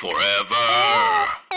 Forever.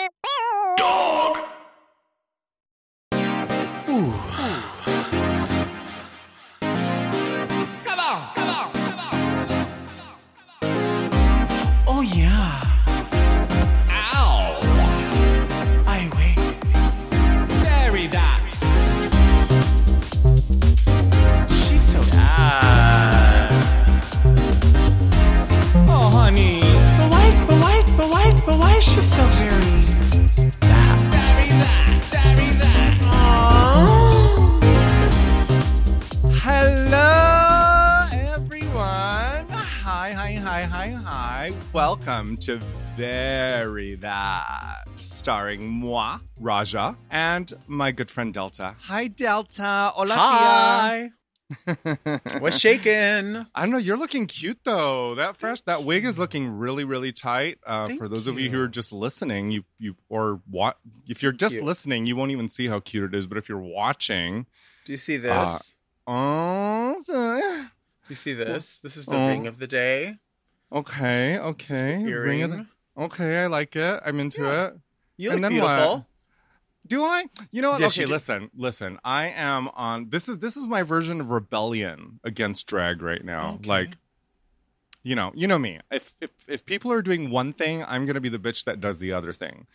Welcome to Very That, starring moi, Raja, and my good friend Delta. Hi, Delta. Hola, Hi. What's shaking? I don't know. You're looking cute though. That fresh, that wig is looking really, really tight. Uh, for those of you you. who are just listening, you you or what? If you're just Cute. listening, you won't even see how cute it is. But if you're watching, Do you see this? Uh, oh, Do you see this? This is the Oh. ring of the day. Okay, okay. Ring okay, I like it. I'm into it. You And look then what? beautiful. Do I? You know what? Yes, okay, listen, listen. I am on this is this is my version of rebellion against drag right now. Okay. Like you know, you know me. If if if people are doing one thing, I'm going to be the bitch that does the other thing.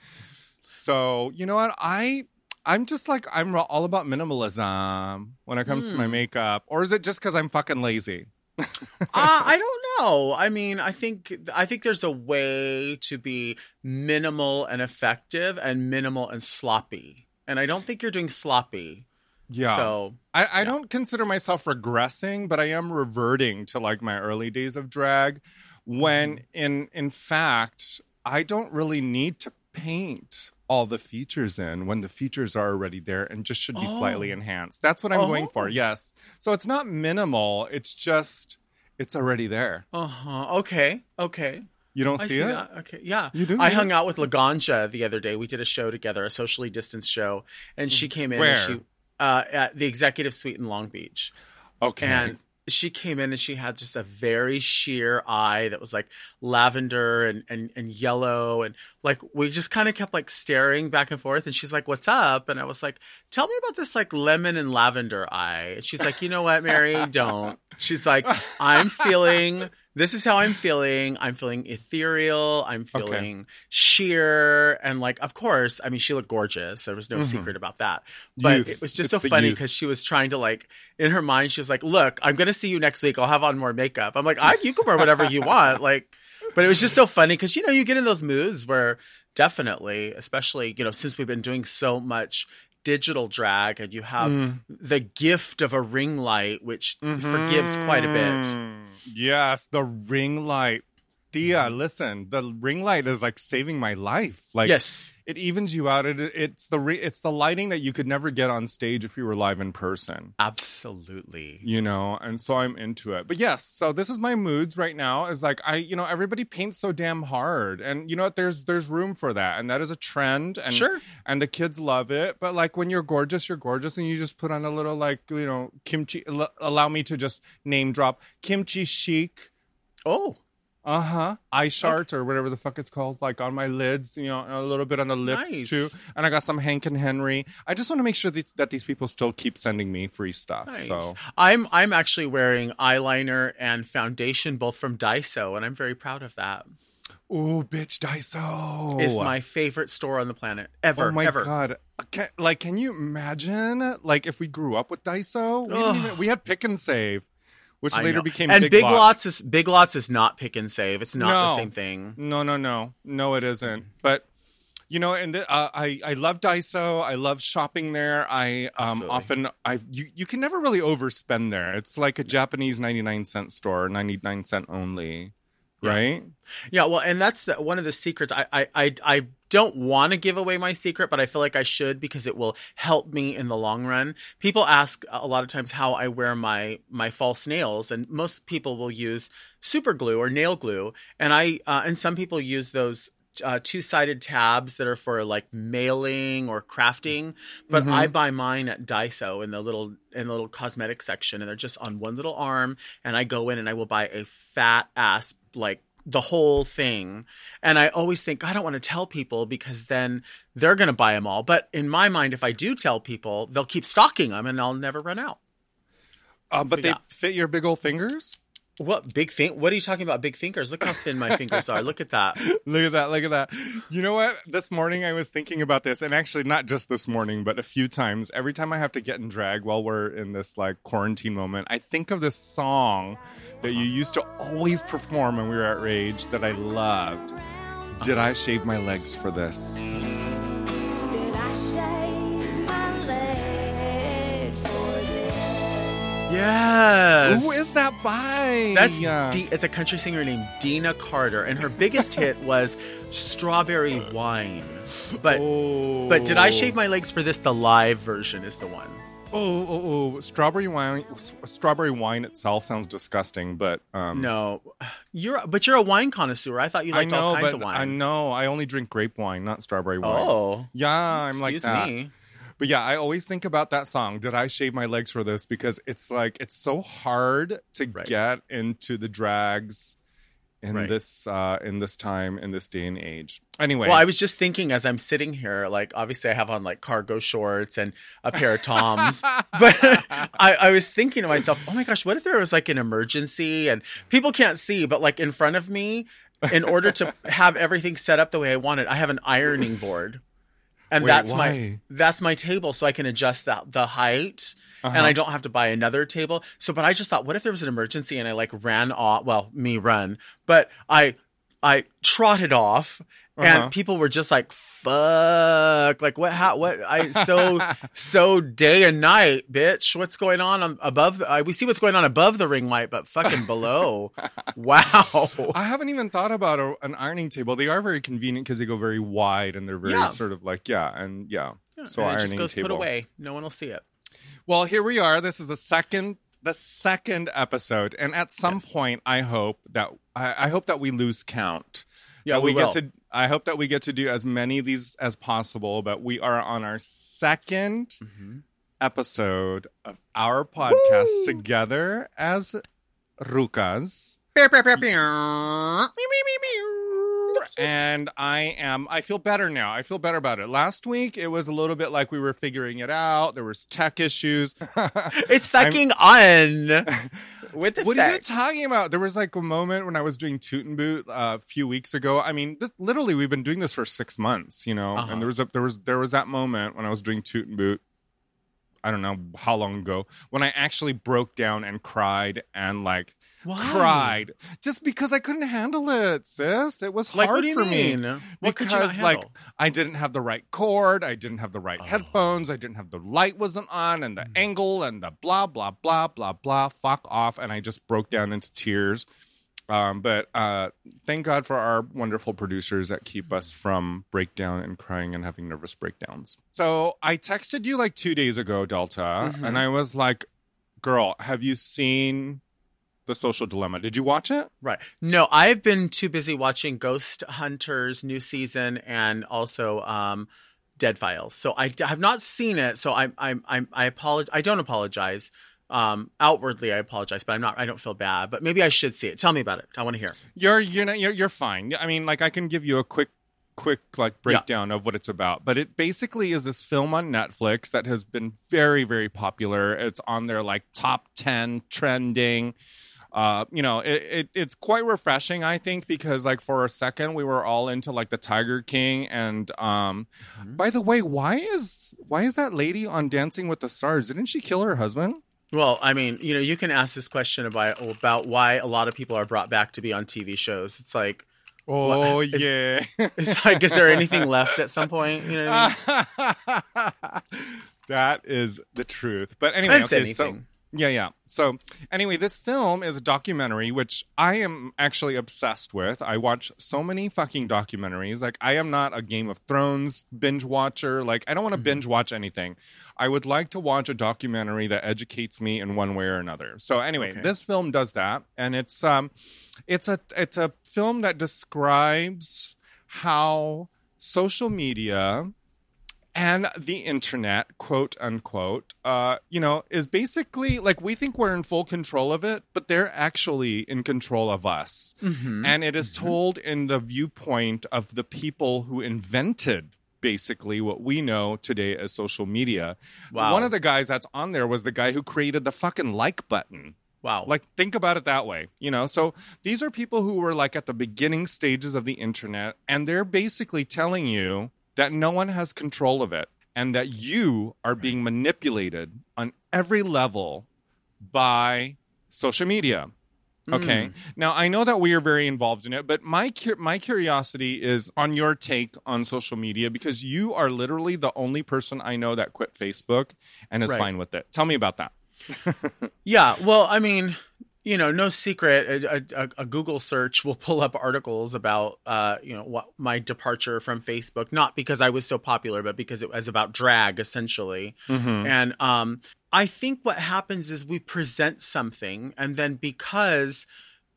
So, you know what? I I'm just like I'm all about minimalism when it comes to Hmm. my makeup. Or is it just cuz I'm fucking lazy? uh, I don't know. I mean, I think I think there's a way to be minimal and effective, and minimal and sloppy. And I don't think you're doing sloppy. Yeah. So I, I don't consider myself regressing, but I am reverting to like my early days of drag when mm-hmm. in in fact I don't really need to paint all the features in when the features are already there and just should be slightly Oh. enhanced. That's what I'm going for. Oh. Yes. So it's not minimal, it's just it's already there. uh huh. Okay. Okay. You don't I see, see it? that. Okay. Yeah. You do? I hung out with Laganja the other day. We did a show together, a socially distanced show, and she came in Where? and she uh, at the executive suite in Long Beach. Okay. And she came in and she had just a very sheer eye that was like lavender and, and, and yellow. And like, we just kind of kept like staring back and forth. And she's like, What's up? And I was like, Tell me about this like lemon and lavender eye. And she's like, You know what, Mary? Don't. She's like, I'm feeling. This is how I'm feeling. I'm feeling ethereal. I'm Okay. feeling sheer. And like, of course, I mean, she looked gorgeous. There was no mm-hmm. secret about that. But Youth. it was just It's so funny because she was trying to like in her mind she was like look i'm gonna see you next week i'll have on more makeup i'm like I, you can wear whatever you want like but it was just so funny because you know you get in those moods where definitely especially you know since we've been doing so much digital drag and you have Mm. the gift of a ring light which forgives quite a bit Mm. Yes, the ring light. Thea, mm-hmm. listen, the ring light is like saving my life. Like yes it evens you out. It, it's the re, it's the lighting that you could never get on stage if you were live in person. absolutely You know, and so I'm into it. But yes, so this is my moods right now. Is like I, you know, everybody paints so damn hard, and you know what? There's there's room for that, and that is a trend, and Sure. and the kids love it. But like when you're gorgeous, you're gorgeous, and you just put on a little like you know KimChi. al- Allow me to just name drop KimChi Chic. oh Uh huh. Eye chart or whatever the fuck it's called, like on my lids, you know, a little bit on the lips Nice. too. And I got some Hank and Henry. I just want to make sure that, that these people still keep sending me free stuff. nice. So i'm i'm actually wearing eyeliner and foundation both from daiso and i'm very proud of that Ooh, bitch, Daiso. is my favorite store on the planet ever. Oh my ever. god! Can, like, can you imagine? Like, if we grew up with Daiso, we, even, we had Pick and Save, which I later know. became and Big, Big, Lots. Lots. is Big Lots is not pick and save. It's not the same thing. No, no, no, no, it isn't. But you know, and the, uh, I I love Daiso. I love shopping there. I um often I you you can never really overspend there. It's like a Japanese ninety nine cent store, ninety nine cent only, right? Yeah, well, and that's the, one of the secrets. I I I, I don't want to give away my secret, but I feel like I should because it will help me in the long run. People ask a lot of times how I wear my my false nails, and most people will use super glue or nail glue, and I uh, and some people use those. Uh, two-sided tabs that are for like mailing or crafting, but Mhm. I buy mine at Daiso in the little in the little cosmetic section, and they're just on one little arm. And I go in and I will buy a fat ass like the whole thing. And I always think I don't want to tell people because then they're going to buy them all. But in my mind, if I do tell people, they'll keep stocking them and I'll never run out. Uh, but So, they yeah. fit your big old fingers. What big fin? What are you talking about? Big fingers? Look how thin my fingers are. Look at that. Look at that. Look at that. You know what? This morning I was thinking about this, and actually, not just this morning, but a few times. Every time I have to get in drag while we're in this like quarantine moment, I think of this song that you used to always perform when we were at Rage that I loved. Did I shave my legs for this? Yes. Who is that by? That's. D- it's a country singer named Deana Carter, and her biggest hit was "Strawberry Wine." But Oh. but did I shave my legs for this? The live version is the one. Oh, oh, oh! Strawberry wine. Strawberry wine itself sounds disgusting, but um, No, you're but you're a wine connoisseur. I thought you liked know, all kinds of wine. I know I only drink grape wine, not strawberry wine. Oh, yeah, I'm like excuse that. me. But yeah, I always think about that song. Did I shave my legs for this? Because it's like it's so hard to Right. get into the drags in Right. this uh in this time in this day and age. Anyway, Well, I was just thinking as I'm sitting here, like obviously I have on like cargo shorts and a pair of toms, but I, I was thinking to myself, oh my gosh, what if there was like an emergency and people can't see, but like in front of me, in order to have everything set up the way I want it, I have an ironing board, and Wait, that's my that's my table, so I can adjust that the height. Uh-huh. And I don't have to buy another table. So, but I just thought, what if there was an emergency and I like ran off? Well, me run, but I, I trotted off Uh-huh. and people were just like fuck like what how what i so so day and night bitch what's going on on above the, I, we see what's going on above the ring light but fucking below wow I haven't even thought about a, an ironing table. They are very convenient because they go very wide and they're very Yeah. sort of like yeah, and yeah. so and it ironing just goes table. put away no one will see it Well, here we are. This is the second the second episode, and at some point, I hope that I, I hope that we lose count. Yeah, That we get to. I hope that we get to do as many of these as possible. But we are on our 2nd Mm-hmm. episode of our podcast together as Rukas. And I am I feel better now. I feel better about it. Last week it was a little bit like we were figuring it out. There was tech issues. it's fucking on with the What are you talking about? There was like a moment when I was doing Toot and Boot uh, a few weeks ago. I mean, this, literally, we've been doing this for six months, you know. Uh-huh. And there was a there was there was that moment when I was doing Toot and Boot. I don't know how long ago when I actually broke down and cried and like Why? cried just because I couldn't handle it, sis. It was like hard you for mean me what could you not because like? I didn't have the right cord, I didn't have the right headphones, I didn't have the light wasn't on, and the Mm. angle and the blah blah blah blah blah. Fuck off, and I just broke down into tears. Um, but uh, thank God for our wonderful producers that keep us from breakdown and crying and having nervous breakdowns. So I texted you like two days ago, Delta, Mm-hmm. and I was like, "Girl, have you seen the Social Dilemma? Did you watch it?" Right. No, I've been too busy watching Ghost Hunters new season and also um Dead Files. So I have not seen it. So I'm I'm I'm I apologize. I don't apologize. Um outwardly I apologize, but I'm not I don't feel bad. But maybe I should see it. Tell me about it. I want to hear. You're you're not you're you're fine. I mean, like I can give you a quick quick like breakdown of what it's about. But it basically is this film on Netflix that has been very very popular. It's on their like top 10 trending. Uh, you know, it, it it's quite refreshing, I think, because like for a second we were all into like the Tiger King, and um, by the way, why is why is that lady on Dancing with the Stars? Didn't she kill her husband? Well, I mean, you know, you can ask this question about about why a lot of people are brought back to be on TV shows. It's like Oh Is- yeah. it's like is there anything left at some point? You know what I mean? that is the truth. But anyway, That's okay, so anything. Yeah, yeah. So anyway, this film is a documentary which I am actually obsessed with. I watch so many fucking documentaries. Like I am not a Game of Thrones binge watcher. Like I don't want to binge watch anything. I would like to watch a documentary that educates me in one way or another. So anyway, Okay. this film does that and it's um it's a it's a film that describes how social media and the internet, quote unquote, uh, you know, is basically like we think we're in full control of it, but they're actually in control of us. And it is told in the viewpoint of the people who invented basically what we know today as social media. Wow. One of the guys that's on there was the guy who created the fucking like button. Wow. Like, think about it that way, you know? So these are people who were like at the beginning stages of the internet, and they're basically telling you that no one has control of it and that you are being manipulated on every level by social media. Okay. Hmm. Now I know that we are very involved in it, but my cur- my curiosity is on your take on social media because you are literally the only person I know that quit Facebook and is Right. fine with it. Tell me about that. Yeah, well, I mean, you know, no secret. A, a, a Google search will pull up articles about, uh, you know, what my departure from Facebook. Not because I was so popular, but because it was about drag, essentially. And um, I think what happens is we present something, and then because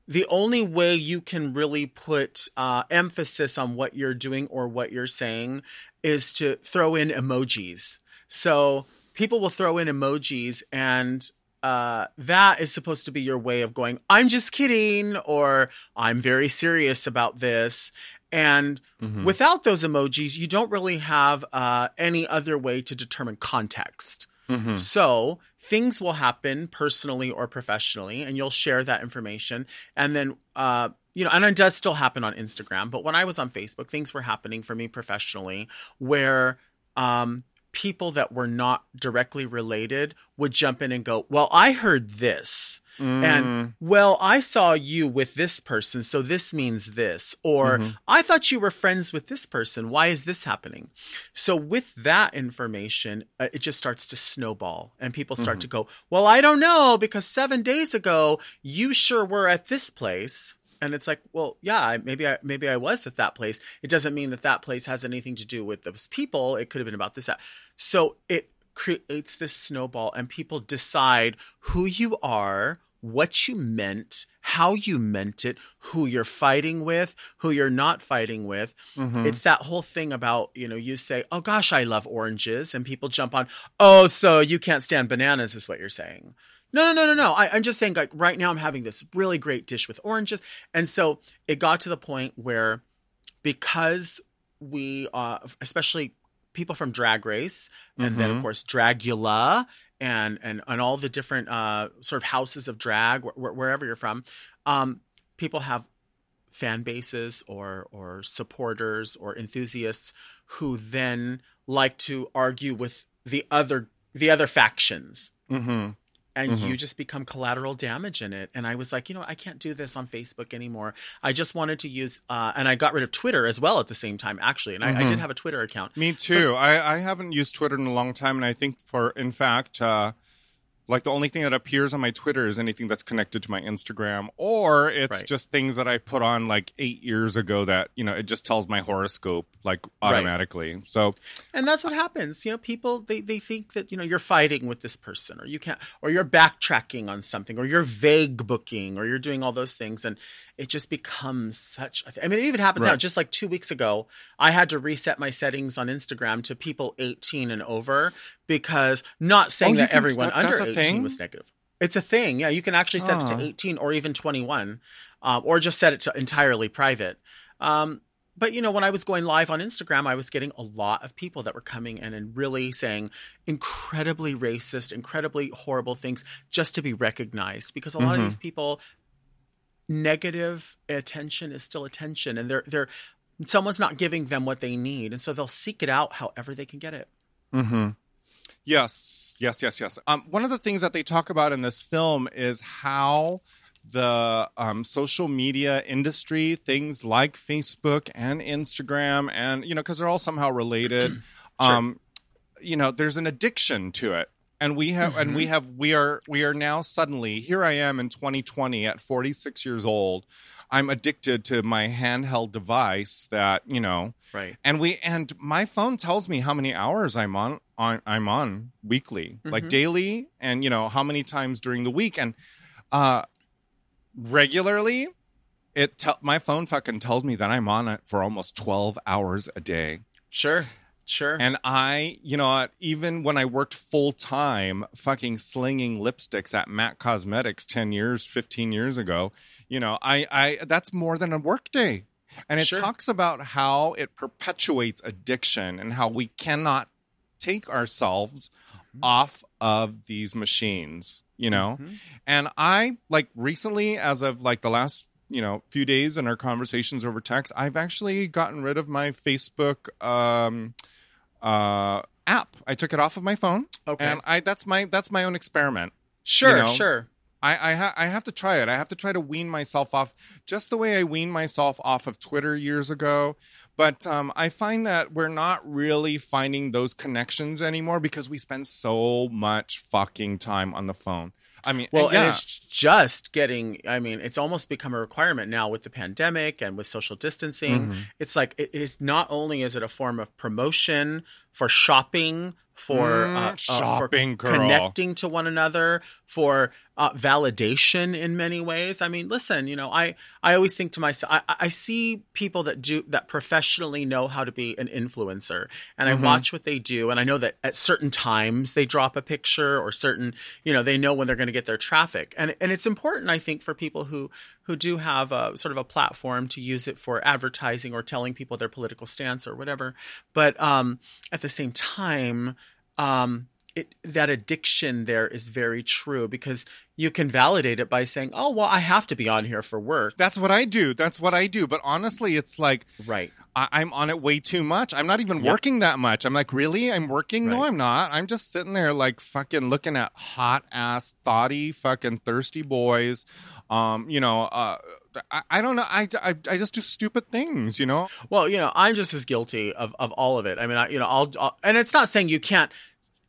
the only way you can really put uh, emphasis on what you're doing or what you're saying is to throw in emojis. So people will throw in emojis, and uh, that is supposed to be your way of going, I'm just kidding, or I'm very serious about this. And without those emojis, you don't really have uh, any other way to determine context. So things will happen personally or professionally, and you'll share that information. And then, uh, you know, and it does still happen on Instagram. But when I was on Facebook, things were happening for me professionally where um, people that were not directly related would jump in and go, Well, I heard this. And mm. well, I saw you with this person, so this means this. Or mm-hmm. I thought you were friends with this person. Why is this happening? So, with that information, uh, it just starts to snowball, and people start mm-hmm. to go, Well, I don't know, because seven days ago, you sure were at this place. And it's like, well, yeah, maybe I maybe I was at that place. It doesn't mean that that place has anything to do with those people. It could have been about this. That. So it creates this snowball, and people decide who you are, what you meant, how you meant it, who you're fighting with, who you're not fighting with. Mm-hmm. It's that whole thing about, you know, you say, oh gosh, I love oranges. And people jump on, oh, so you can't stand bananas, is what you're saying. No, no, no, no, no. I, I'm just saying, like, right now I'm having this really great dish with oranges. And so it got to the point where because we, uh, especially people from Drag Race, and then of course Dragula, and and and all the different uh, sort of houses of drag, wh- wh- wherever you're from, um, people have fan bases or or supporters or enthusiasts who then like to argue with the other the other factions Mm-hmm. And you just become collateral damage in it. And I was like, you know, I can't do this on Facebook anymore. I just wanted to use, uh, and I got rid of Twitter as well at the same time, actually. And I, I did have a Twitter account. Me too. I, I haven't used Twitter in a long time, and I think for in fact, uh, like the only thing that appears on my Twitter is anything that's connected to my Instagram, or it's Right. just things that I put on like eight years ago that you know it just tells my horoscope like automatically. So And that's what happens. You know, people they, they think that, you know, you're fighting with this person or you can't or you're backtracking on something or you're vague booking or you're doing all those things and it just becomes such a th- I mean it even happens now just like 2 weeks ago I had to reset my settings on Instagram to people 18 and over because not saying Oh, that can- everyone that- under 18 thing? was negative. It's a thing. Yeah, you can actually set it to 18 or even 21 um, or just set it to entirely private. Um, but you know when i was going live on instagram i was getting a lot of people that were coming in and really saying incredibly racist incredibly horrible things just to be recognized because a lot of these people negative attention is still attention and they're they're someone's not giving them what they need and so they'll seek it out however they can get it mm-hmm. Yes, yes, yes, yes. Um, one of the things that they talk about in this film is how the um, social media industry, things like Facebook and Instagram, and you know, because they're all somehow related. um, you know, there's an addiction to it, and we have, and we have, we are, we are now suddenly here. I am in 2020 at 46 years old. I'm addicted to my handheld device that you know. Right. And we and my phone tells me how many hours i'm on, on i'm on weekly like daily and you know how many times during the week. And uh regularly it te- my phone fucking tells me that i'm on it for almost 12 hours a day. Sure Sure. And I, you know, even when I worked full time fucking slinging lipsticks at MAC Cosmetics 10 years, 15 years ago, you know, I, I, that's more than a work day. And it Sure. talks about how it perpetuates addiction and how we cannot take ourselves off of these machines, you know? And I, like, recently, as of like the last, you know, few days in our conversations over text, I've actually gotten rid of my Facebook, um, uh app. I took it off of my phone. Okay. And I that's my that's my own experiment. sure, you know, sure. I I, ha- I have to try it. I have to try to wean myself off just the way I weaned myself off of Twitter years ago. But um, I find that we're not really finding those connections anymore because we spend so much fucking time on the phone. I mean, Well, yeah. and it's just getting, I mean, it's almost become a requirement now with the pandemic and with social distancing. Mm-hmm. It's like, it is not only is it a form of promotion for shopping, for, Mm, uh, uh, shopping, for girl. connecting to one another, for uh, validation in many ways. I mean, listen, you know, I, I always think to myself, I, I see people that do, that professionally know how to be an influencer and Mm-hmm. I watch what they do. And I know that at certain times they drop a picture or certain, you know, they know when they're going to get their traffic. And, and it's important, I think, for people who, who do have a sort of a platform to use it for advertising or telling people their political stance or whatever. But um, at the same time, um, it, that addiction there is very true because you can validate it by saying, "Oh, well, I have to be on here for work." that's what I do. That's what I do. But honestly, it's like Right. I, I'm on it way too much. I'm not even Yep. working that much. I'm like, really? I'm working? No, I'm not. I'm just sitting there like fucking looking at hot ass, thoughty, fucking thirsty boys. Um, you know, uh, I, I don't know. I, I, I just do stupid things, you know? Well, you know, I'm just as guilty of, of all of it. I mean, I, you know, I'll, I'll, and it's not saying you can't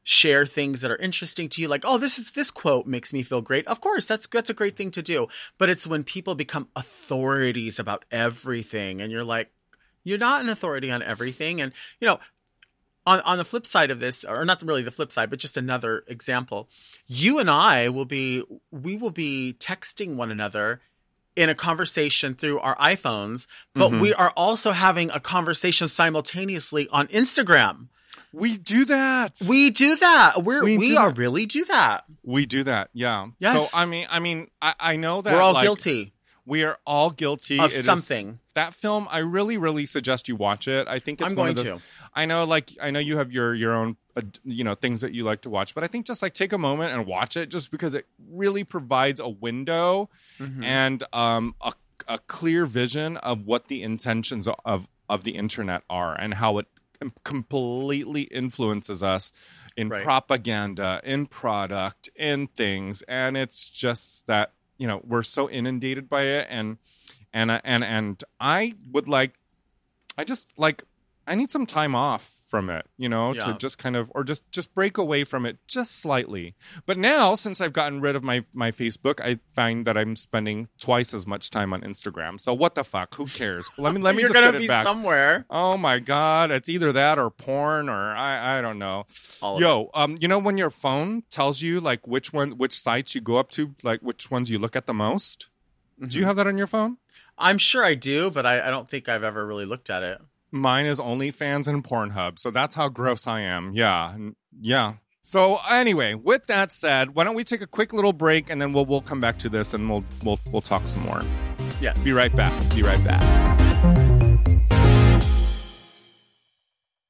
share things that are interesting to you, like, oh, this is this quote makes me feel great. Of course, that's that's a great thing to do. But it's when people become authorities about everything, and you're like, you're not an authority on everything, and you know. On, on the flip side of this, or not really the flip side, but just another example, you and I will be we will be texting one another in a conversation through our iPhones, but Mm-hmm. we are also having a conversation simultaneously on Instagram. We do that. We do that. We're, We we are that. really do that. we do that. Yeah. Yes. So I mean, I mean, I, I know that We're all like, guilty. We are all guilty Of It is- something. That film, I really, really suggest you watch it. I think it's I'm one of going those- to. I know, like, I know you have your your own, uh, you know, things that you like to watch, but I think just like take a moment and watch it, just because it really provides a window Mm-hmm. and um a, a clear vision of what the intentions of of the internet are and how it completely influences us in Right. propaganda, in product, in things, and it's just that you know we're so inundated by it, and and I- and and I would like, I just like. I need some time off from it, you know, Yeah. to just kind of or just just break away from it just slightly. But now since I've gotten rid of my my Facebook, I find that I'm spending twice as much time on Instagram. So what the fuck? Who cares? Let me let me You're just gonna get be it back. somewhere. Oh my god, it's either that or porn or I I don't know. All Yo, um you know when your phone tells you like which one which sites you go up to, like which ones you look at the most? Do Mm-hmm. you have that on your phone? I'm sure I do, but I, I don't think I've ever really looked at it. Mine is OnlyFans and Pornhub. So that's how gross I am. Yeah. Yeah. So anyway, with that said, why don't we take a quick little break and then we'll we'll come back to this and we'll we'll we'll talk some more. Yes. Be right back. Be right back.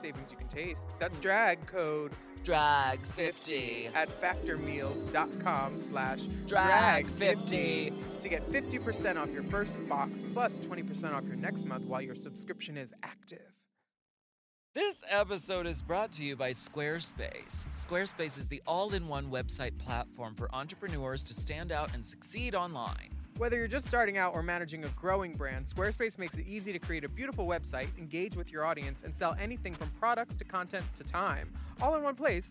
Savings you can taste. That's drag code Drag 50. at factormeals.com slash Drag drag50 to get 50% off your first box plus 20% off your next month while your subscription is active. This episode is brought to you by Squarespace. Squarespace is the all in one website platform for entrepreneurs to stand out and succeed online. Whether you're just starting out or managing a growing brand, Squarespace makes it easy to create a beautiful website, engage with your audience, and sell anything from products to content to time, all in one place,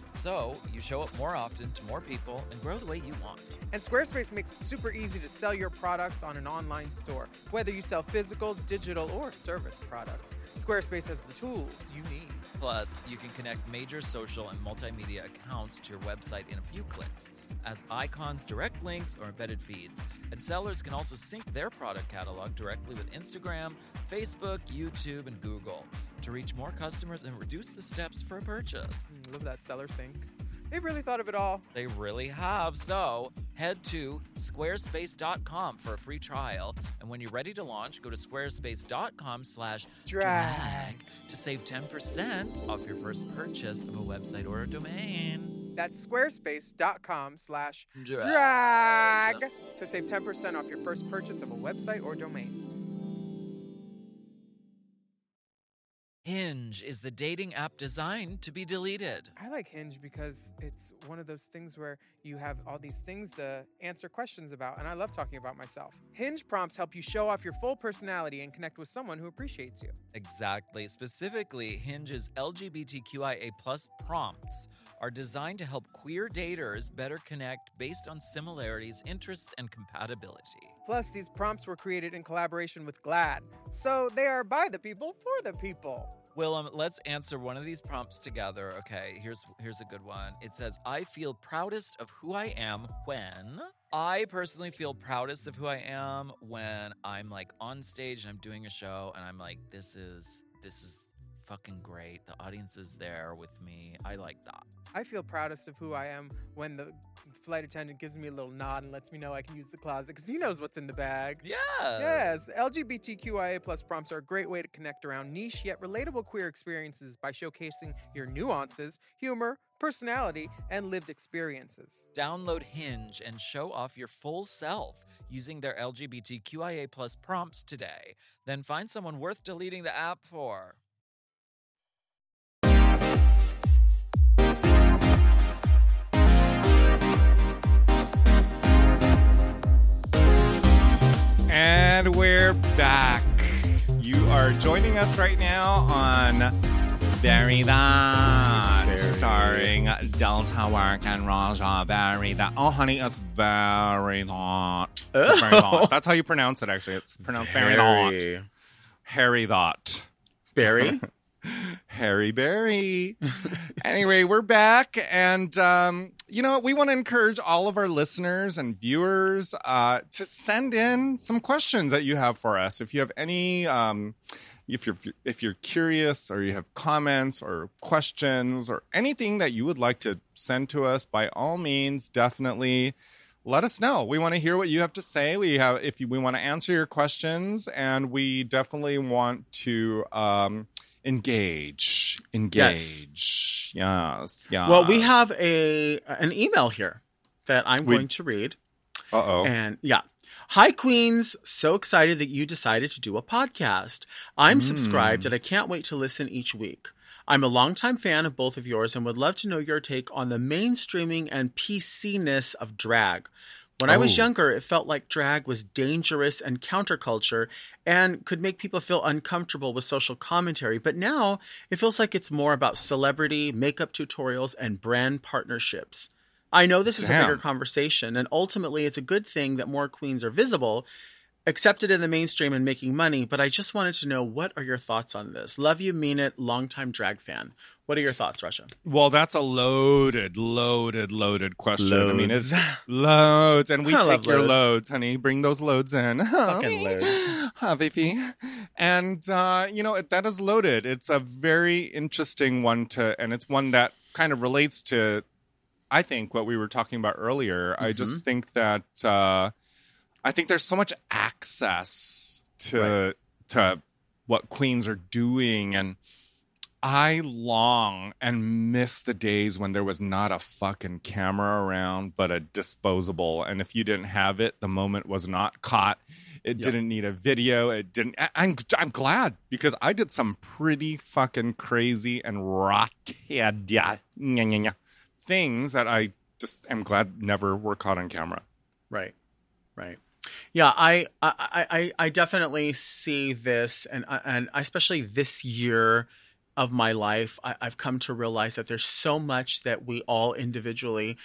So you show up more often to more people and grow the way you want. And Squarespace makes it super easy to sell your products on an online store, whether you sell physical, digital, or service products. Squarespace has the tools you need. Plus, you can connect major social and multimedia accounts to your website in a few clicks, as icons, direct links, or embedded feeds. And sellers can also sync their product catalog directly with Instagram, Facebook, YouTube, and Google to reach more customers and reduce the steps for a purchase. Mm, Love that seller sync. They've really thought of it all. They really have. So head to squarespace.com for a free trial. And when you're ready to launch, go to squarespace.com slash Drag. to save 10% off your first purchase of a website or a domain. That's squarespace.com slash Drag. drag to save 10% off your first purchase of a website or domain. Hinge is the dating app designed to be deleted. I like Hinge because it's one of those things where you have all these things to answer questions about, and I love talking about myself. Hinge prompts help you show off your full personality and connect with someone who appreciates you. Exactly. Specifically, Hinge's LGBTQIA plus prompts are designed to help queer daters better connect based on similarities, interests, and compatibility. Plus, these prompts were created in collaboration with GLAAD, so they are by the people for the people. Willem, um, let's answer one of these prompts together. Okay, here's here's a good one. It says, "I feel proudest of who I am when." I personally feel proudest of who I am when I'm like on stage and I'm doing a show and I'm like, "This is this is fucking great. The audience is there with me. I like that." I feel proudest of who I am when the flight attendant gives me a little nod and lets me know I can use the closet because he knows what's in the bag. Yeah. Yes, LGBTQIA plus prompts are a great way to connect around niche yet relatable queer experiences by showcasing your nuances, humor, personality, and lived experiences. Download Hinge and show off your full self using their LGBTQIA plus prompts today. Then find someone worth deleting the app for. And we're back. You are joining us right now on Bury That, Bury. starring Delta Work and Raja. Bury That. Oh, honey, it's very not. It's very not. That's how you pronounce it, actually. It's pronounced very not. Harry. Harry That. Barry? Harry Berry. anyway, we're back, and um, you know we want to encourage all of our listeners and viewers uh, to send in some questions that you have for us. If you have any, um, if you're if you're curious or you have comments or questions or anything that you would like to send to us, by all means, definitely. Let us know. We want to hear what you have to say. We have, if you, we want to answer your questions, and we definitely want to um, engage engage yes yeah Well, we have a an email here that I'm We- going to read. uh-oh And yeah. Hi, Queens. So excited that you decided to do a podcast. I'm hmm. subscribed and I can't wait to listen each week. I'm a longtime fan of both of yours and would love to know your take on the mainstreaming and PC-ness of drag. When I was Oh. younger, it felt like drag was dangerous and counterculture and could make people feel uncomfortable with social commentary. But now it feels like it's more about celebrity, makeup tutorials, and brand partnerships. I know this is a bigger conversation, and ultimately it's a good thing that more queens are visible, accepted in the mainstream, and making money. But I just wanted to know what are your thoughts on this? Love you, mean it, longtime drag fan. What are your thoughts, Raja? Well, that's a loaded, loaded, loaded question. I mean, it's Loads. loads, and we I take love your loads. loads, honey. Bring those loads in. Fucking loads. Huh, baby. And uh, you know it- that is loaded. It's a very interesting one to, and it's one that kind of relates to, I think, what we were talking about earlier. I Mm-hmm. just think that uh, I think there's so much access to to what queens are doing and I long and miss the days when there was not a fucking camera around, but a disposable. And if you didn't have it, the moment was not caught. It didn't need a video. It didn't. I- I'm I'm glad because I did some pretty fucking crazy and rotted things that I just am glad never were caught on camera. Right, right. Yeah, I, I, I, I definitely see this, and and especially this year of my life, I, I've come to realize that there's so much that we all individually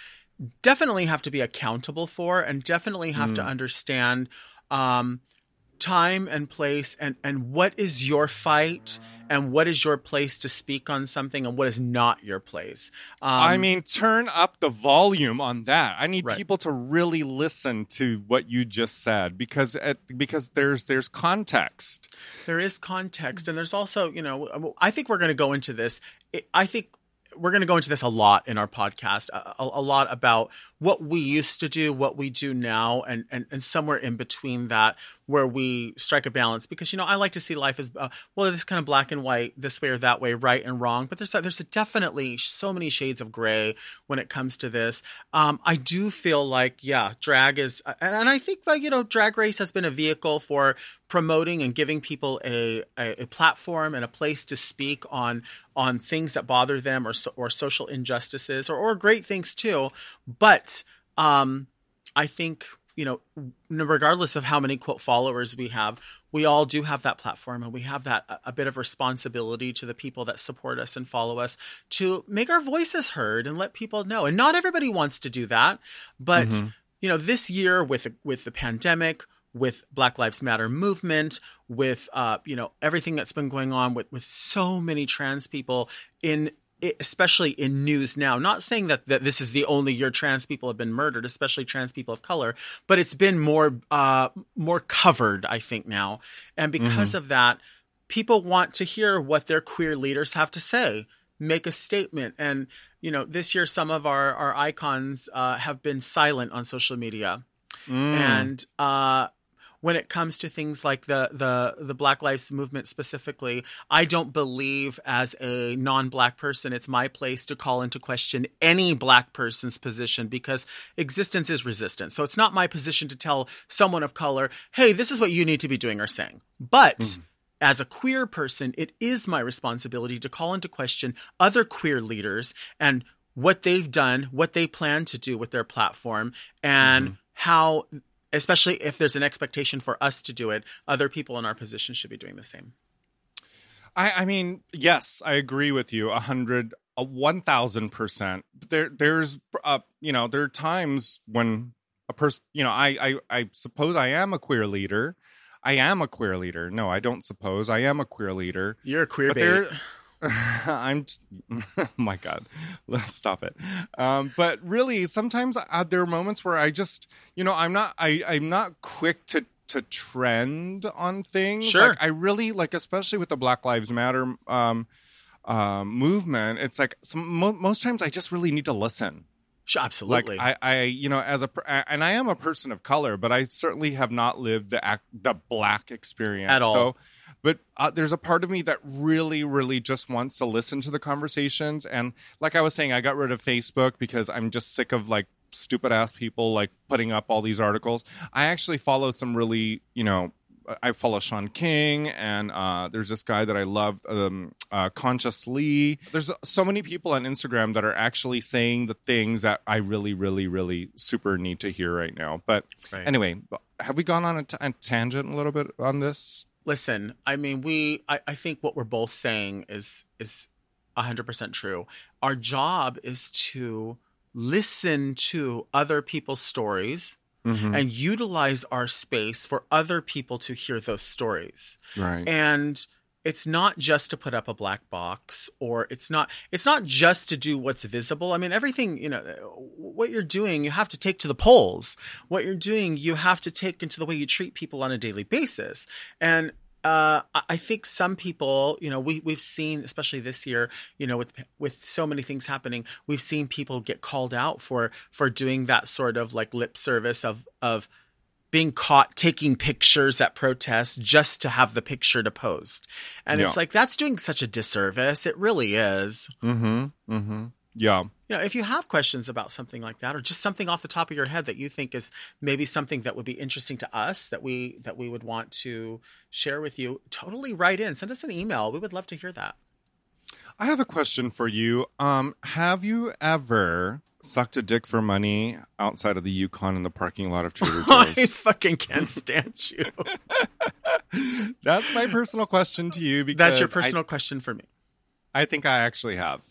definitely have to be accountable for, and definitely have to understand um, time and place, and and what is your fight, and what is your place to speak on something, and what is not your place. Um, I mean, turn up the volume on that. I need Right. people to really listen to what you just said because it, because there's there's context. There is context, and there's also, you know, I think we're going to go into this. I think we're going to go into this a lot in our podcast, a, a, a lot about what we used to do, what we do now, and, and and somewhere in between that, where we strike a balance. Because you know, I like to see life as uh, well, this kind of black and white, this way or that way, right and wrong. But there's there's definitely so many shades of gray when it comes to this. Um, I do feel like, yeah, drag is, and, and I think like you know, Drag Race has been a vehicle for promoting and giving people a, a, a platform and a place to speak on on things that bother them or or social injustices or, or great things too. But um, I think you know, regardless of how many quote followers we have, we all do have that platform and we have that a, a bit of responsibility to the people that support us and follow us to make our voices heard and let people know. And not everybody wants to do that, but you know, this year with with the pandemic, with Black Lives Matter movement, with uh, you know everything that's been going on with with so many trans people in especially in news now. Not saying that, that this is the only year trans people have been murdered especially trans people of color but it's been more uh more covered i think now. And because of that people want to hear what their queer leaders have to say make a statement. And you know this year some of our our icons uh, have been silent on social media. And uh when it comes to things like the the the Black Lives Movement specifically, I don't believe as a non-black person it's my place to call into question any black person's position because existence is resistance. So it's not my position to tell someone of color, "Hey, this is what you need to be doing or saying." But mm-hmm. as a queer person, it is my responsibility to call into question other queer leaders and what they've done, what they plan to do with their platform, and mm-hmm. how, especially if there's an expectation for us to do it, other people in our position should be doing the same. I, I mean, yes, I agree with you a hundred, a one thousand percent. There, there's, uh, you know, there are times when a person, you know, I, I, I suppose I am a queer leader. I am a queer leader. No, I don't suppose I am a queer leader. You're a queer there, I'm. Just, oh my God, let's stop it. Um, but really, sometimes uh, there are moments where I just, you know, I'm not. I I'm not quick to to trend on things. Sure. Like, I really like, especially with the Black Lives Matter um, um, movement. It's like some, mo- most times I just really need to listen. Sure, Absolutely. Like I, I, you know, as a and I am a person of color, but I certainly have not lived the act, the black experience At all. So, but uh, there's a part of me that really, really just wants to listen to the conversations. And like I was saying, I got rid of Facebook because I'm just sick of like stupid ass people like putting up all these articles. I actually follow some really, you know, I follow Shaun King, and uh, there's this guy that I love, um, uh, Conscious Lee. There's so many people on Instagram that are actually saying the things that I really, really, really super need to hear right now. But Right. anyway, have we gone on a, t- a tangent a little bit on this? Listen, I mean, we. I, I think what we're both saying is is hundred percent true. Our job is to listen to other people's stories Mm-hmm. and utilize our space for other people to hear those stories. Right. And it's not just to put up a black box or it's not it's not just to do what's visible. I mean everything, you know, what you're doing you have to take to the polls. What you're doing you have to take into the way you treat people on a daily basis. And uh, I- think some people, you know, we we've seen, especially this year, you know, with with so many things happening, we've seen people get called out for for doing that sort of like lip service of of being caught taking pictures at protests just to have the picture to post. And it's like that's doing such a disservice. It really is. mm-hmm. Mm-hmm. Yeah. You know, if you have questions about something like that or just something off the top of your head that you think is maybe something that would be interesting to us that we that we would want to share with you, totally write in. Send us an email. We would love to hear that. I have a question for you. Um, have you ever sucked a dick for money outside of the Yukon in the parking lot of Trader Joe's. I fucking can't stand you. That's my personal question to you because That's your I- personal question for me. I, think I actually have.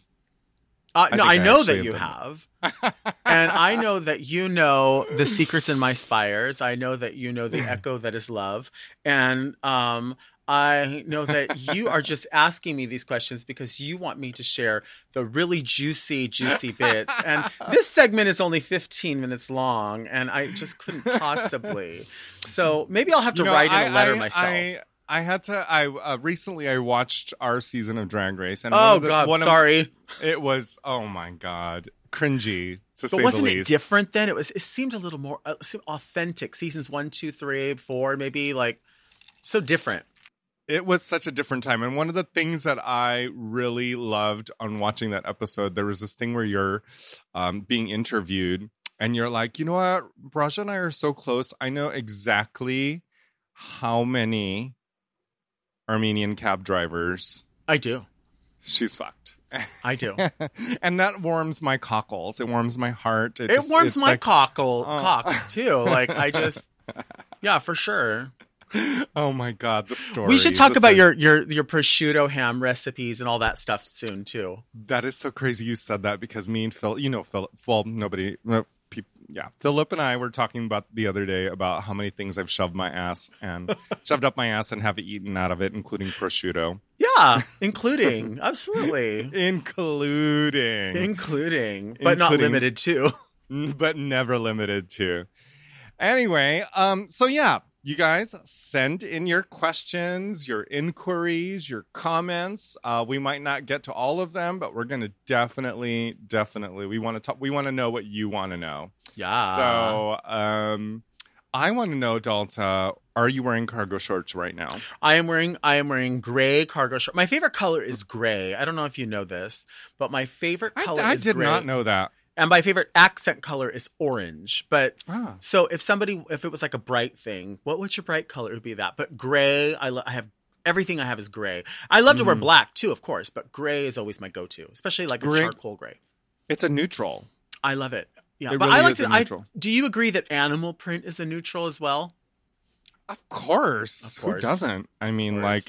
Uh, I no, I I know actually that you have have. and I know that you know the secrets in my spires. I know that you know the echo that is love. And um, I know that you are just asking me these questions because you want me to share the really juicy, juicy bits. And this segment is only 15 minutes long, and I just couldn't possibly. So maybe I'll have to You know, write in a letter I- myself. I, I had to. I uh, recently I watched our season of Drag Race, and oh, the, God, one of- sorry. it was oh my god, cringy to say But wasn't the it different then? It was. It seemed a little more uh, authentic. Seasons one, two, three, four, maybe like so different. It was such a different time. And one of the things that I really loved on watching that episode, there was this thing where you're um, being interviewed and you're like, you know what? Raja and I are so close. I know exactly how many Armenian cab drivers I do. she's fucked. I do. and that warms my cockles. It warms my heart. it just- warms my like, cockle Oh. cock too. Like I just, yeah, for sure. Oh my god, the story. we should talk the about story. your your your prosciutto ham recipes and all that stuff soon too. That is so crazy you said that because me and Phil, you know, Phil, well, nobody, no, yeah, Philip and I were talking about the other day about how many things I've shoved my ass and shoved up my ass and have eaten out of it, including prosciutto, Yeah, including absolutely, including, including, but not limited to. but never limited to. Anyway, um, so yeah, you guys send in your questions, your inquiries, your comments. Uh, we might not get to all of them, but we're gonna definitely, definitely, we want to talk. We want to know what you want to know. Yeah. So, um, I want to know, Delta, are you wearing cargo shorts right now? I am wearing I am wearing gray cargo shorts. My favorite color is gray. I don't know if you know this, but my favorite I, color I is did gray. not know that. And my favorite accent color is orange. But Ah. so if somebody if it was like a bright thing, what would your bright color? It would be that. But gray, I, lo- I have everything I have is gray. I love to wear black too, of course, but gray is always my go-to, especially like Gray- a charcoal gray. It's a neutral. I love it. Yeah, It but really I like to. I, do you agree that animal print is a neutral as well? Of course. Of course. Who doesn't? I mean, like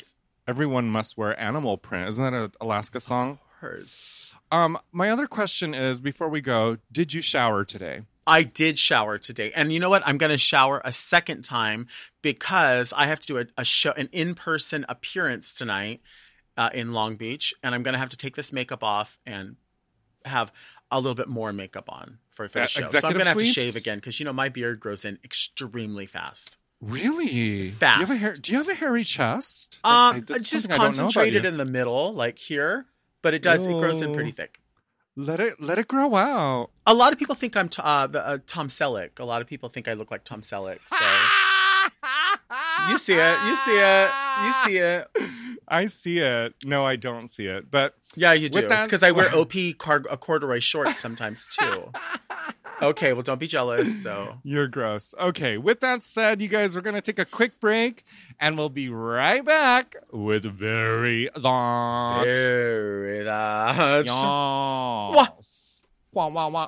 everyone must wear animal print. Isn't that an Alaska song? Hers. Um, my other question is before we go, did you shower today? I did shower today, and you know what? I'm going to shower a second time because I have to do a, a show, an in-person appearance tonight uh, in Long Beach, and I'm going to have to take this makeup off and have a little bit more makeup on for, for the show. So I'm going to have to shave again because you know my beard grows in extremely fast. Really? Fast. Do you have a, hair, do you have a hairy chest? Um, I- it's just something I don't know about concentrated in the middle, like here, but it does. It grows in pretty thick. Let it let it grow out. A lot of people think I'm t- uh, the, uh, Tom Selleck. A lot of people think I look like Tom Selleck. So. You see it. You see it. You see it. I see it. No, I don't see it. But Yeah, you do. Because I wear OP car- uh, corduroy shorts sometimes too. Okay, well, don't be jealous. So You're gross. Okay, with that said, you guys, we're going to take a quick break and we'll be right back with very thoughts. Very that. Yes. Wah. Wah, wah, wah.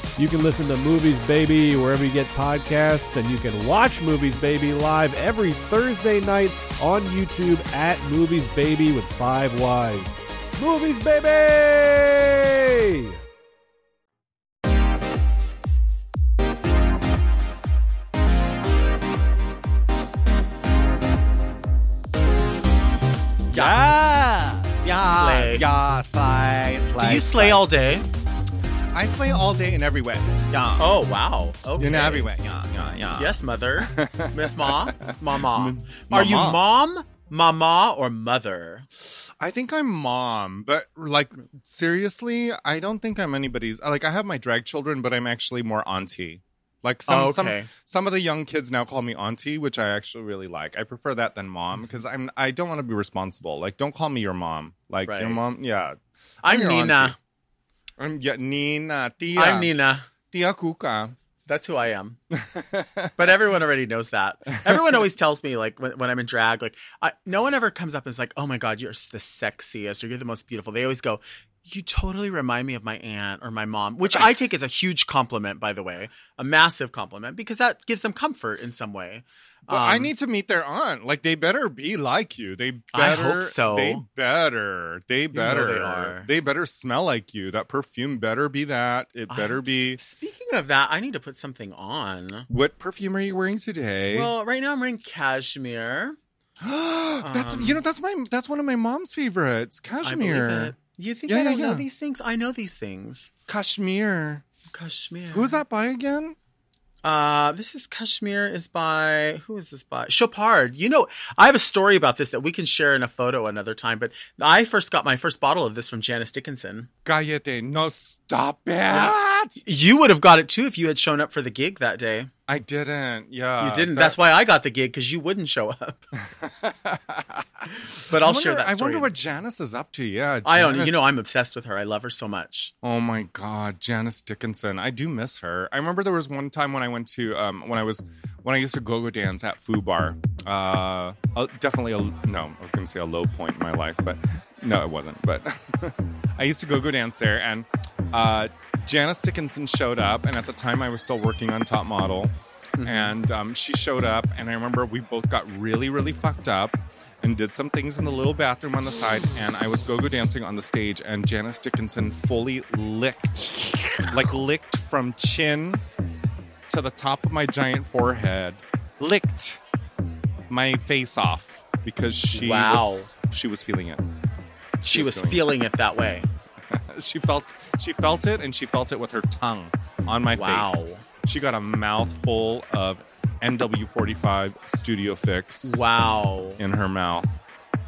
You can listen to Movies Baby wherever you get podcasts, and you can watch Movies Baby live every Thursday night on YouTube at Movies Baby with Five Wives. Movies Baby! Yeah. Yeah. Slay. Yeah. Slay. Slay. Do you slay all day? I slay all day in every way. Yeah. Oh wow. Okay. In every way. Yeah. Yeah. Yeah. Yes, mother. Miss Ma. Mama. Are you mom, mama, or mother? I think I'm mom, but like seriously, I don't think I'm anybody's. Like I have my drag children, but I'm actually more auntie. Like some Oh, some okay. some of the young kids now call me auntie, which I actually really like. I prefer that than mom because I'm I don't want to be responsible. Like don't call me your mom. Like your mom, yeah. I'm your Nina. auntie. I'm yeah, Nina, tia, I'm Nina. tia Kuka. That's who I am. but everyone already knows that. Everyone always tells me, like, when, when I'm in drag, like, I, no one ever comes up and is like, oh my God, you're the sexiest or you're the most beautiful. They always go, you totally remind me of my aunt or my mom, which I take as a huge compliment, by the way, a massive compliment, because that gives them comfort in some way. But I Um, need to meet their aunt. Like they better be like you. They better. I hope so. They better. They know better. they are. They better smell like you. That perfume better be that. It better I'm- be. Speaking of that, I need to put something on. What perfume are you wearing today? Well, right now I'm wearing cashmere. that's um, you know that's my that's one of my mom's favorites. Cashmere. it. You think Yeah, I yeah, don't know yeah. these things? I know these things. Kashmir. Kashmir. Who's that by again? Uh, this is Kashmir is by who is this by? Chopard. You know, I have a story about this that we can share in a photo another time. But I first got my first bottle of this from Janice Dickinson. Gallete. No, stop it. You would have got it too if you had shown up for the gig that day. I didn't. Yeah. you didn't. that- That's why I got the gig because you wouldn't show up. but I'll wonder, share that I wonder what Janice is up to. Yeah. I don't. You know, I'm obsessed with her. I love her so much. Oh my God, Janice Dickinson. I do miss her. I remember there was one time when I went to um, when I was when I used to go go dance at Foo Bar. Uh, uh, definitely a no. I was going to say a low point in my life, but no, it wasn't. But I used to go go dance there, and uh, Janice Dickinson showed up, and at the time I was still working on Top Model, and um, she showed up, and I remember we both got really really fucked up. And did some things in the little bathroom on the side, and I was go-go dancing on the stage, and Janice Dickinson fully licked, like licked from chin to the top of my giant forehead, licked my face off because she Wow. was she was feeling it. She was feeling it. feeling it that way. She felt she felt it, and she felt it with her tongue on my Wow. face. She got a mouthful of NW45 Studio Fix Wow. in her mouth.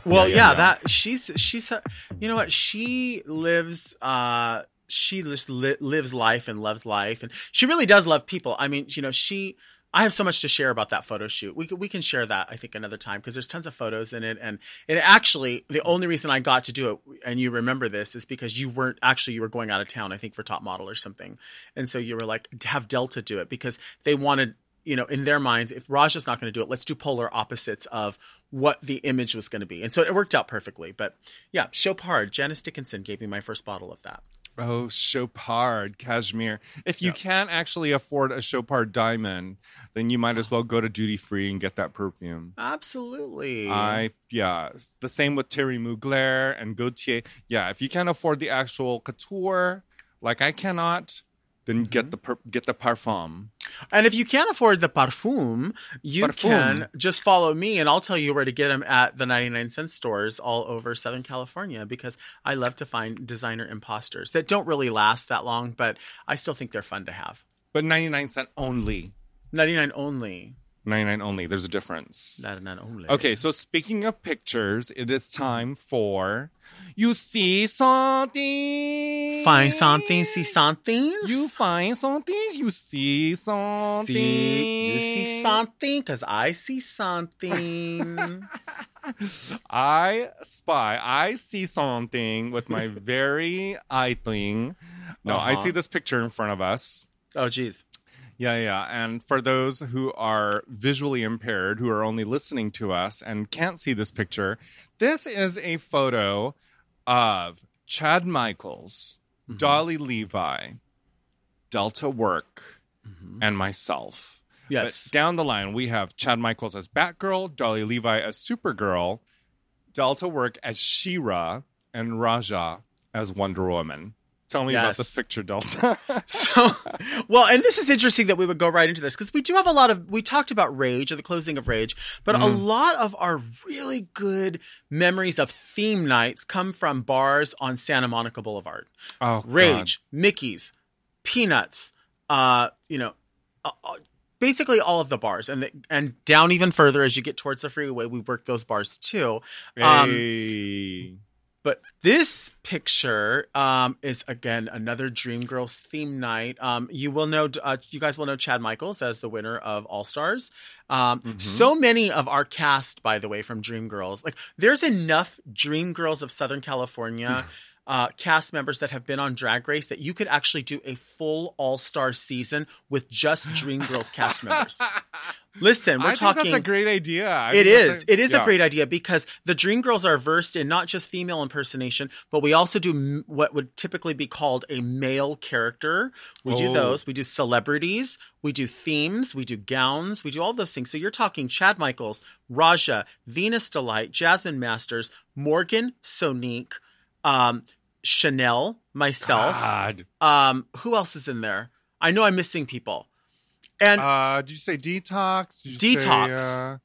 Well, Yeah, yeah, yeah, yeah. that she's she's you know what she lives. uh She just li- lives life and loves life, and she really does love people. I mean, you know, she. I have so much to share about that photo shoot. We can, we can share that I think another time because there's tons of photos in it, and it actually the only reason I got to do it, and you remember this, is because you weren't actually you were going out of town. I think for Top Model or something, and so you were like have Delta do it because they wanted you know, in their minds, if Raja's not going to do it, let's do polar opposites of what the image was going to be. And so it worked out perfectly. But yeah, Chopard, Janice Dickinson gave me my first bottle of that. Oh, Chopard cashmere. If you can't actually afford a Chopard diamond, then you might as well go to duty free and get that perfume. Absolutely. I yeah, the same with Thierry Mugler and Gaultier. Yeah, if you can't afford the actual couture, like I cannot, then get mm-hmm. the per- get the parfum. And if you can't afford the parfum, you Parfum. can just follow me and I'll tell you where to get them at the 99 cent stores all over Southern California because I love to find designer imposters that don't really last that long, but I still think they're fun to have. But ninety nine cent only. Ninety nine only. There's a difference. 99 only. Okay, so speaking of pictures, it is time for you see something. Find something, see something. You find something. You see something. see, you see something because I see something. I spy. I see something with my very eye thing. No, I Uh-huh. see this picture in front of us. oh, geez. Yeah, yeah. And for those who are visually impaired, who are only listening to us and can't see this picture, this is a photo of Chad Michaels, Mm-hmm. Dolly Levi, Delta Work, and myself. Mm-hmm. Yes. But down the line, we have Chad Michaels as Batgirl, Dolly Levi as Supergirl, Delta Work as She-Ra, and Raja as Wonder Woman. Tell me about Yes. this picture, Delta. So, well, and this is interesting that we would go right into this because we do have a lot of, we talked about Rage or the closing of Rage, but a lot of our really good memories of theme nights come from bars on Santa Monica Boulevard. oh, God. Rage, Mickey's, Peanuts, uh, you know, uh, uh, basically all of the bars and the, and down even further as you get towards the freeway, we work those bars too. Um, Hey. But this picture um, is again another Dreamgirls theme night. Um, you will know, uh, you guys will know Chad Michaels as the winner of All Stars. Um, So many of our cast, by the way, from Dreamgirls. Like, there's enough Dreamgirls of Southern California. Uh, cast members that have been on Drag Race that you could actually do a full All Star season with just Dreamgirls cast members. Listen, we're I think talking. that's a great idea. I It is. It is yeah. a great idea because the Dream Girls are versed in not just female impersonation, but we also do m- what would typically be called a male character. We do Oh. those. We do celebrities. We do themes. We do gowns. We do all those things. So you're talking Chad Michaels, Raja, Venus Delight, Jasmine Masters, Morgan, Sonique, um, Chanel, myself. God. Um, who else is in there? I know I'm missing people. And Uh, did you say Detox? Did you say, Detox.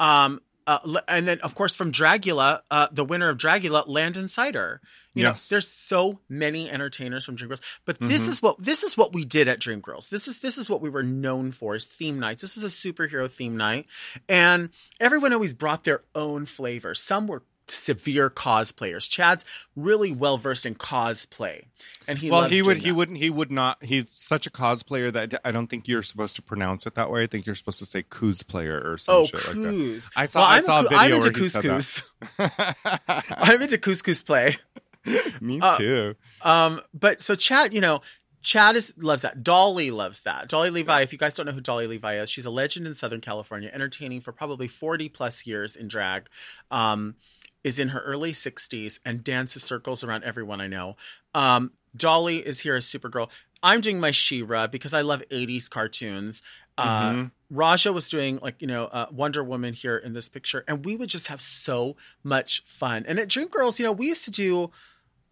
uh, Um, uh, and then of course from Dragula, uh, the winner of Dragula, Landon Cider. You Yes. know, there's so many entertainers from Dreamgirls, but this Mm-hmm. is what this is what we did at Dreamgirls. This is this is what we were known for is theme nights. This was a superhero theme night, and everyone always brought their own flavor. Some were severe cosplayers. Chad's really well versed in cosplay, and he well, he would. He that. wouldn't. He would not. He's such a cosplayer that I don't think you're supposed to pronounce it that way. I think you're supposed to say cosplayer or some Oh, shit like that. coos. I saw- Well, I I'm saw a coo- video I'm into where he said that. couscous. I'm into couscous play. Me Uh, too. Um, but so Chad, you know, Chad is loves that. Dolly loves that. Dolly Levi. If you guys don't know who Dolly Levi is, she's a legend in Southern California, entertaining for probably forty plus years in drag. Um, is in her early sixties and dances circles around everyone I know. Um, Dolly is here as Supergirl. I'm doing my She-Ra because I love '80s cartoons. Uh, Raja was doing like you know uh, Wonder Woman here in this picture, and we would just have so much fun. And at Dreamgirls, you know, we used to do.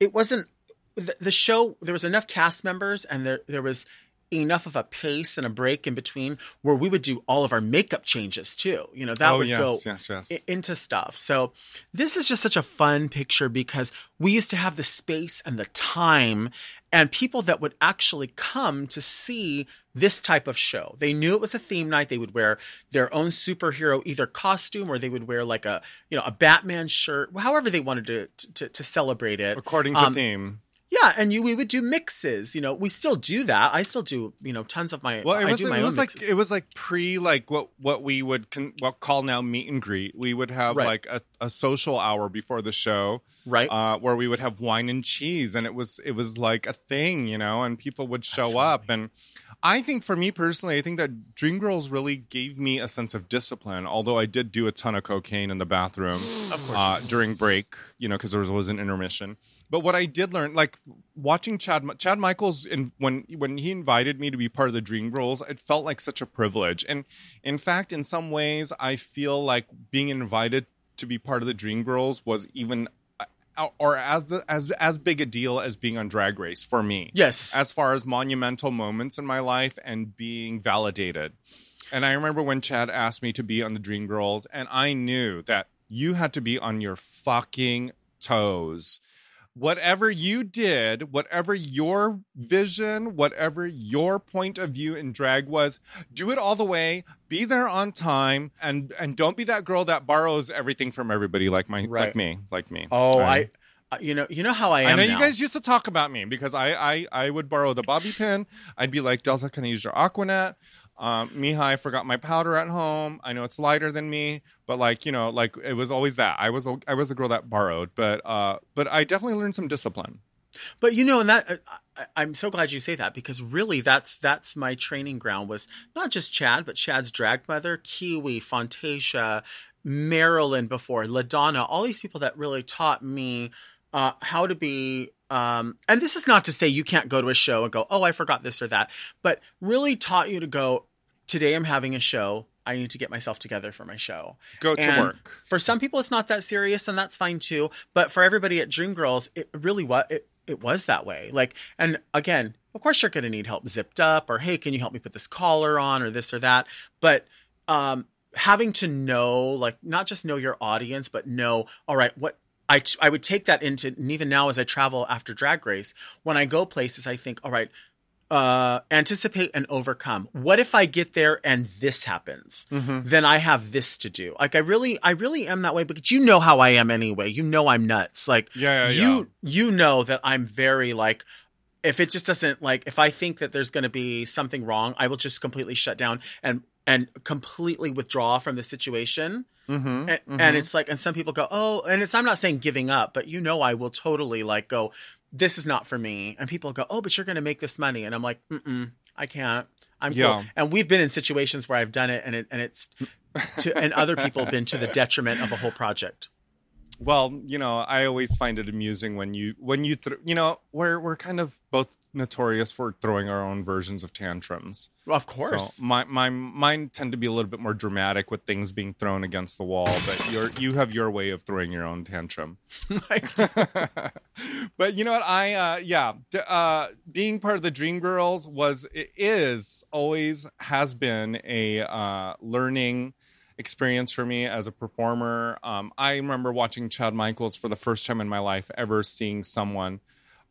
It wasn't the, the show. There was enough cast members, and there there was enough of a pace and a break in between where we would do all of our makeup changes too. You know that Oh, would yes, go yes, yes. into stuff. So this is just such a fun picture because we used to have the space and the time and people that would actually come to see this type of show. They knew it was a theme night. They would wear their own superhero either costume or they would wear like a, you know, a Batman shirt, however they wanted to to, to celebrate it. According to Um, theme. Yeah, and you we would do mixes. You know, we still do that. I still do, you know, tons of my Well, it I was, do it was like mixes. it was like pre like what what we would con- what call now meet and greet. We would have Right. like a, a social hour before the show, Right. Uh, where we would have wine and cheese, and it was it was like a thing, you know, and people would show up, and I think for me personally, I think that Dream Girls really gave me a sense of discipline. Although I did do a ton of cocaine in the bathroom Of course. uh, during break, you know, because there was always an intermission. But what I did learn, like watching Chad Chad Michaels, in, when when he invited me to be part of the Dream Girls, it felt like such a privilege. And in fact, in some ways, I feel like being invited to be part of the Dream Girls was even. Or as the, as as big a deal as being on Drag Race for me Yes. as far as monumental moments in my life and being validated. And I remember when Chad asked me to be on the Dream Girls, and I knew that you had to be on your fucking toes. Whatever you did, whatever your vision, whatever your point of view in drag was, do it all the way. Be there on time, and and don't be that girl that borrows everything from everybody, like my Right. like me, like me. oh, Right? I, uh, you know, you know how I am. I know now. you guys used to talk about me because I I, I would borrow the bobby pin. I'd be like, Delta, can I use your Aqua Net? Um, Mija, I forgot my powder at home. I know it's lighter than me, but like you know, like it was always that. I was a, I was the girl that borrowed, but uh, but I definitely learned some discipline. But you know, and that uh, I, I'm so glad you say that because really, that's that's my training ground was not just Chad, but Chad's drag mother, Kiwi, Fontasia, Marilyn before, Ladonna, all these people that really taught me uh, how to be. Um, and this is not to say you can't go to a show and go, oh, I forgot this or that, but really taught you to go. Today I'm having a show. I need to get myself together for my show. Go to And work. For some people, it's not that serious, and that's fine too. But for everybody at Dreamgirls, it really was. It, it was that way. Like, and again, of course, you're going to need help zipped up, or hey, can you help me put this collar on, or this or that. But um, having to know, like, not just know your audience, but know, all right, what I I would take that into, and even now as I travel after Drag Race, when I go places, I think, all right, uh, anticipate and overcome. What if I get there and this happens? Then I have this to do. Like I really, I really am that way because you know how I am anyway. You know I'm nuts. Like Yeah, yeah, you, you know that I'm very like. If it just doesn't like, if I think that there's going to be something wrong, I will just completely shut down and and completely withdraw from the situation. Mm-hmm. And, and it's like, and some people go, oh, and it's, I'm not saying giving up, but you know, I will totally like go, this is not for me. And people go, oh, but you're going to make this money. And I'm like, mm-mm, I can't. I'm cool. Yeah. And we've been in situations where I've done it and it, and it's to, and other people have been to the detriment of a whole project. Well, you know, I always find it amusing when you when you th- you know we're we're kind of both notorious for throwing our own versions of tantrums. Of course. So my my mine tend to be a little bit more dramatic with things being thrown against the wall, but you're you have your way of throwing your own tantrum. but you know what? I uh yeah, d- uh being part of the Dream Girls was it is always has been a uh learning experience for me as a performer. Um I remember watching Chad Michaels for the first time in my life ever seeing someone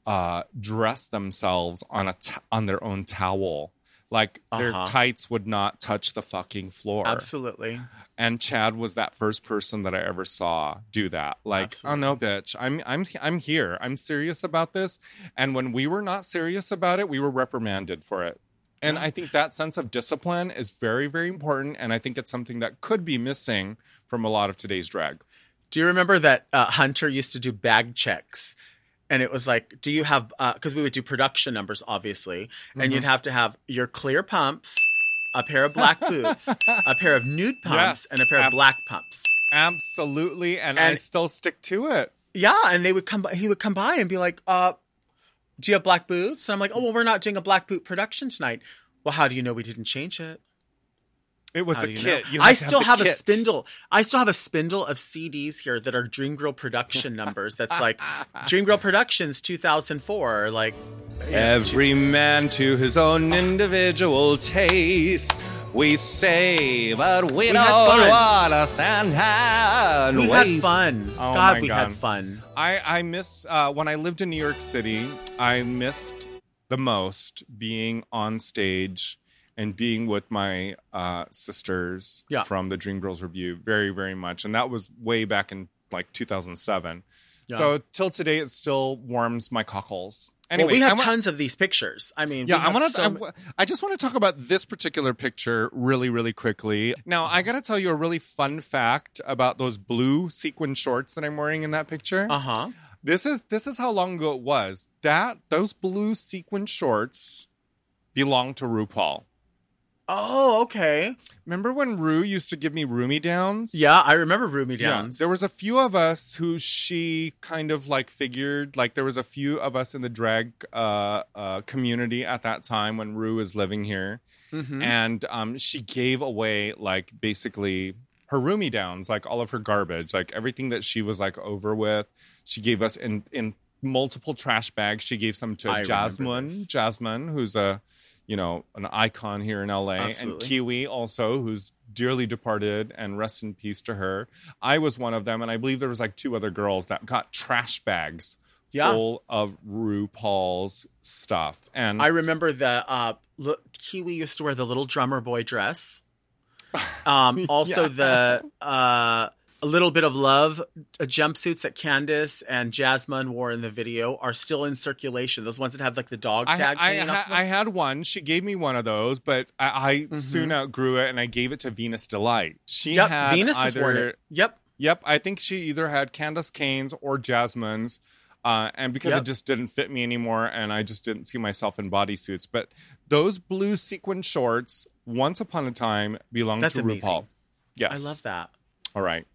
uh dress themselves on a t- on their own towel. Like their Uh-huh. tights would not touch the fucking floor. Absolutely. And Chad was that first person that I ever saw do that. Like, oh no, bitch, I'm I'm I'm here. I'm serious about this. And when we were not serious about it, we were reprimanded for it. And I think that sense of discipline is very, very important. And I think it's something that could be missing from a lot of today's drag. Do you remember that uh, Hunter used to do bag checks? And it was like, do you have, because we would do production numbers, obviously, and you'd have to have your clear pumps, a pair of black boots, a pair of nude pumps, Yes, and a pair of black pumps. Absolutely. And, I And- still stick to it. Yeah, and they would come by, he would come by and be like, uh, do you have black boots? And I'm like, oh, well, we're not doing a black boot production tonight. Well, how do you know we didn't change it? It was How a do you kit. You I still the have, a spindle. I still have a spindle of CDs here that are Dreamgirl production numbers. That's like Dreamgirl Productions 2004. Like Every man to his own individual taste. We say, but we, We don't had fun. want to stand and we waste. had fun. Oh God, my we God. had fun. I, I miss uh, when I lived in New York City. I missed the most being on stage and being with my uh, sisters Yeah. from the Dream Girls Revue very, very much. And that was way back in like 2007. Yeah. So till today, it still warms my cockles. Anyway, Anyway, we have wa- tons of these pictures. I mean, yeah, I want to. so I, ma- I just want to talk about this particular picture really, really quickly. Now, I got to tell you a really fun fact about those blue sequin shorts that I'm wearing in that picture. Uh-huh. This is this is how long ago it was. That those blue sequin shorts belonged to RuPaul. Oh, okay. Remember when Ru used to give me roomie downs? Yeah, I remember Roomy Downs. Yeah, there was a few of us who she kind of like figured like there was a few of us in the drag uh, uh, community at that time when Ru was living here, Mhm. and um, she gave away like basically her roomie downs, like all of her garbage, like everything that she was like over with. She gave us in in multiple trash bags. She gave some to I Jasmine. Jasmine, who's a you know an icon here in LA, and Kiwi also, who's dearly departed, and rest in peace to her. I was one of them, and I believe there was like two other girls that got trash bags Yeah. full of RuPaul's stuff. And I remember the uh, Kiwi used to wear the little drummer boy dress. Um, also Yeah. the uh, a little bit of love uh, jumpsuits that Candis and Jasmine wore in the video are still in circulation. Those ones that have like the dog I, tags. I, hanging ha- off them. I had one. She gave me one of those, but I, I Mm-hmm. soon outgrew it, and I gave it to Venus Delight. She yep, had Venus has worn it. Yep. Yep, I think she either had Candis Cayne's or Jasmine's. Uh, and because Yep. it just didn't fit me anymore, and I just didn't see myself in bodysuits. But those blue sequin shorts, once upon a time, belonged That's to amazing. RuPaul. Yes. I love that. All right.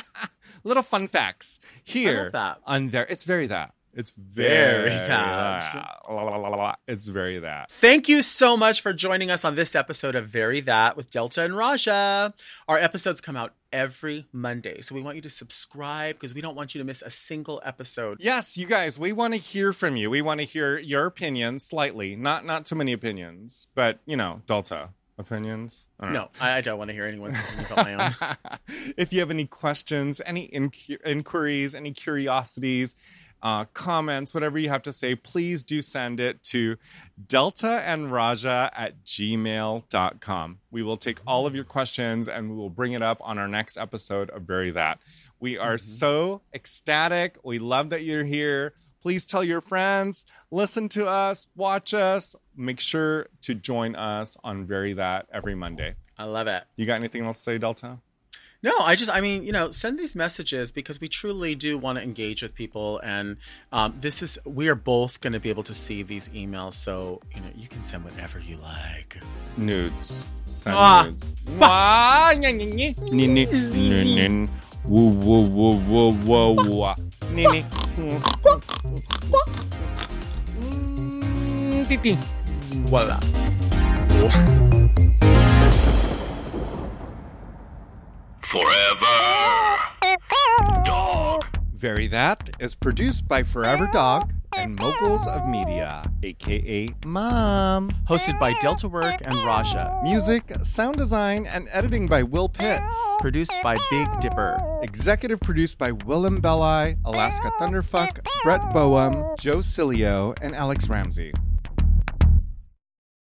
Little fun facts here. On there, it's very that. It's very, Very that. La, la, la. It's very that. Thank you so much for joining us on this episode of Very That with Delta and Raja. Our episodes come out every Monday, so we want you to subscribe because we don't want you to miss a single episode. Yes, you guys, we want to hear from you. We want to hear your opinions slightly, not not too many opinions, but you know, Delta opinions. I don't know. No, I, I don't want to hear anyone's opinion about my own. if you have any questions, any inqu- inquiries, any curiosities, uh, comments, whatever you have to say, please do send it to delta and raja at gmail.com. We will take all of your questions and we will bring it up on our next episode of Very That. We are so ecstatic. We love that you're here. Please tell your friends, listen to us, watch us. Make sure to join us on Very That every Monday. I love it. You got anything else to say, Delta? No, I just, I mean, you know, send these messages because we truly do want to engage with people. And um, this is, we are both going to be able to see these emails. So, you know, you can send whatever you like. nudes. Send Ah. nudes. Woo, woo, woo, wah. Ni, ni. Mm, ti, ti. Voila. Forever. Dog. Very That is produced by Forever Dog and Moguls of Media, aka Mom. Hosted by Delta Work and Raja. Music, sound design, and editing by Will Pitts. Produced by Big Dipper. Executive produced by Willam Belli, Alaska Thunderfuck, Brett Boehm, Joe Cilio, and Alex Ramsey.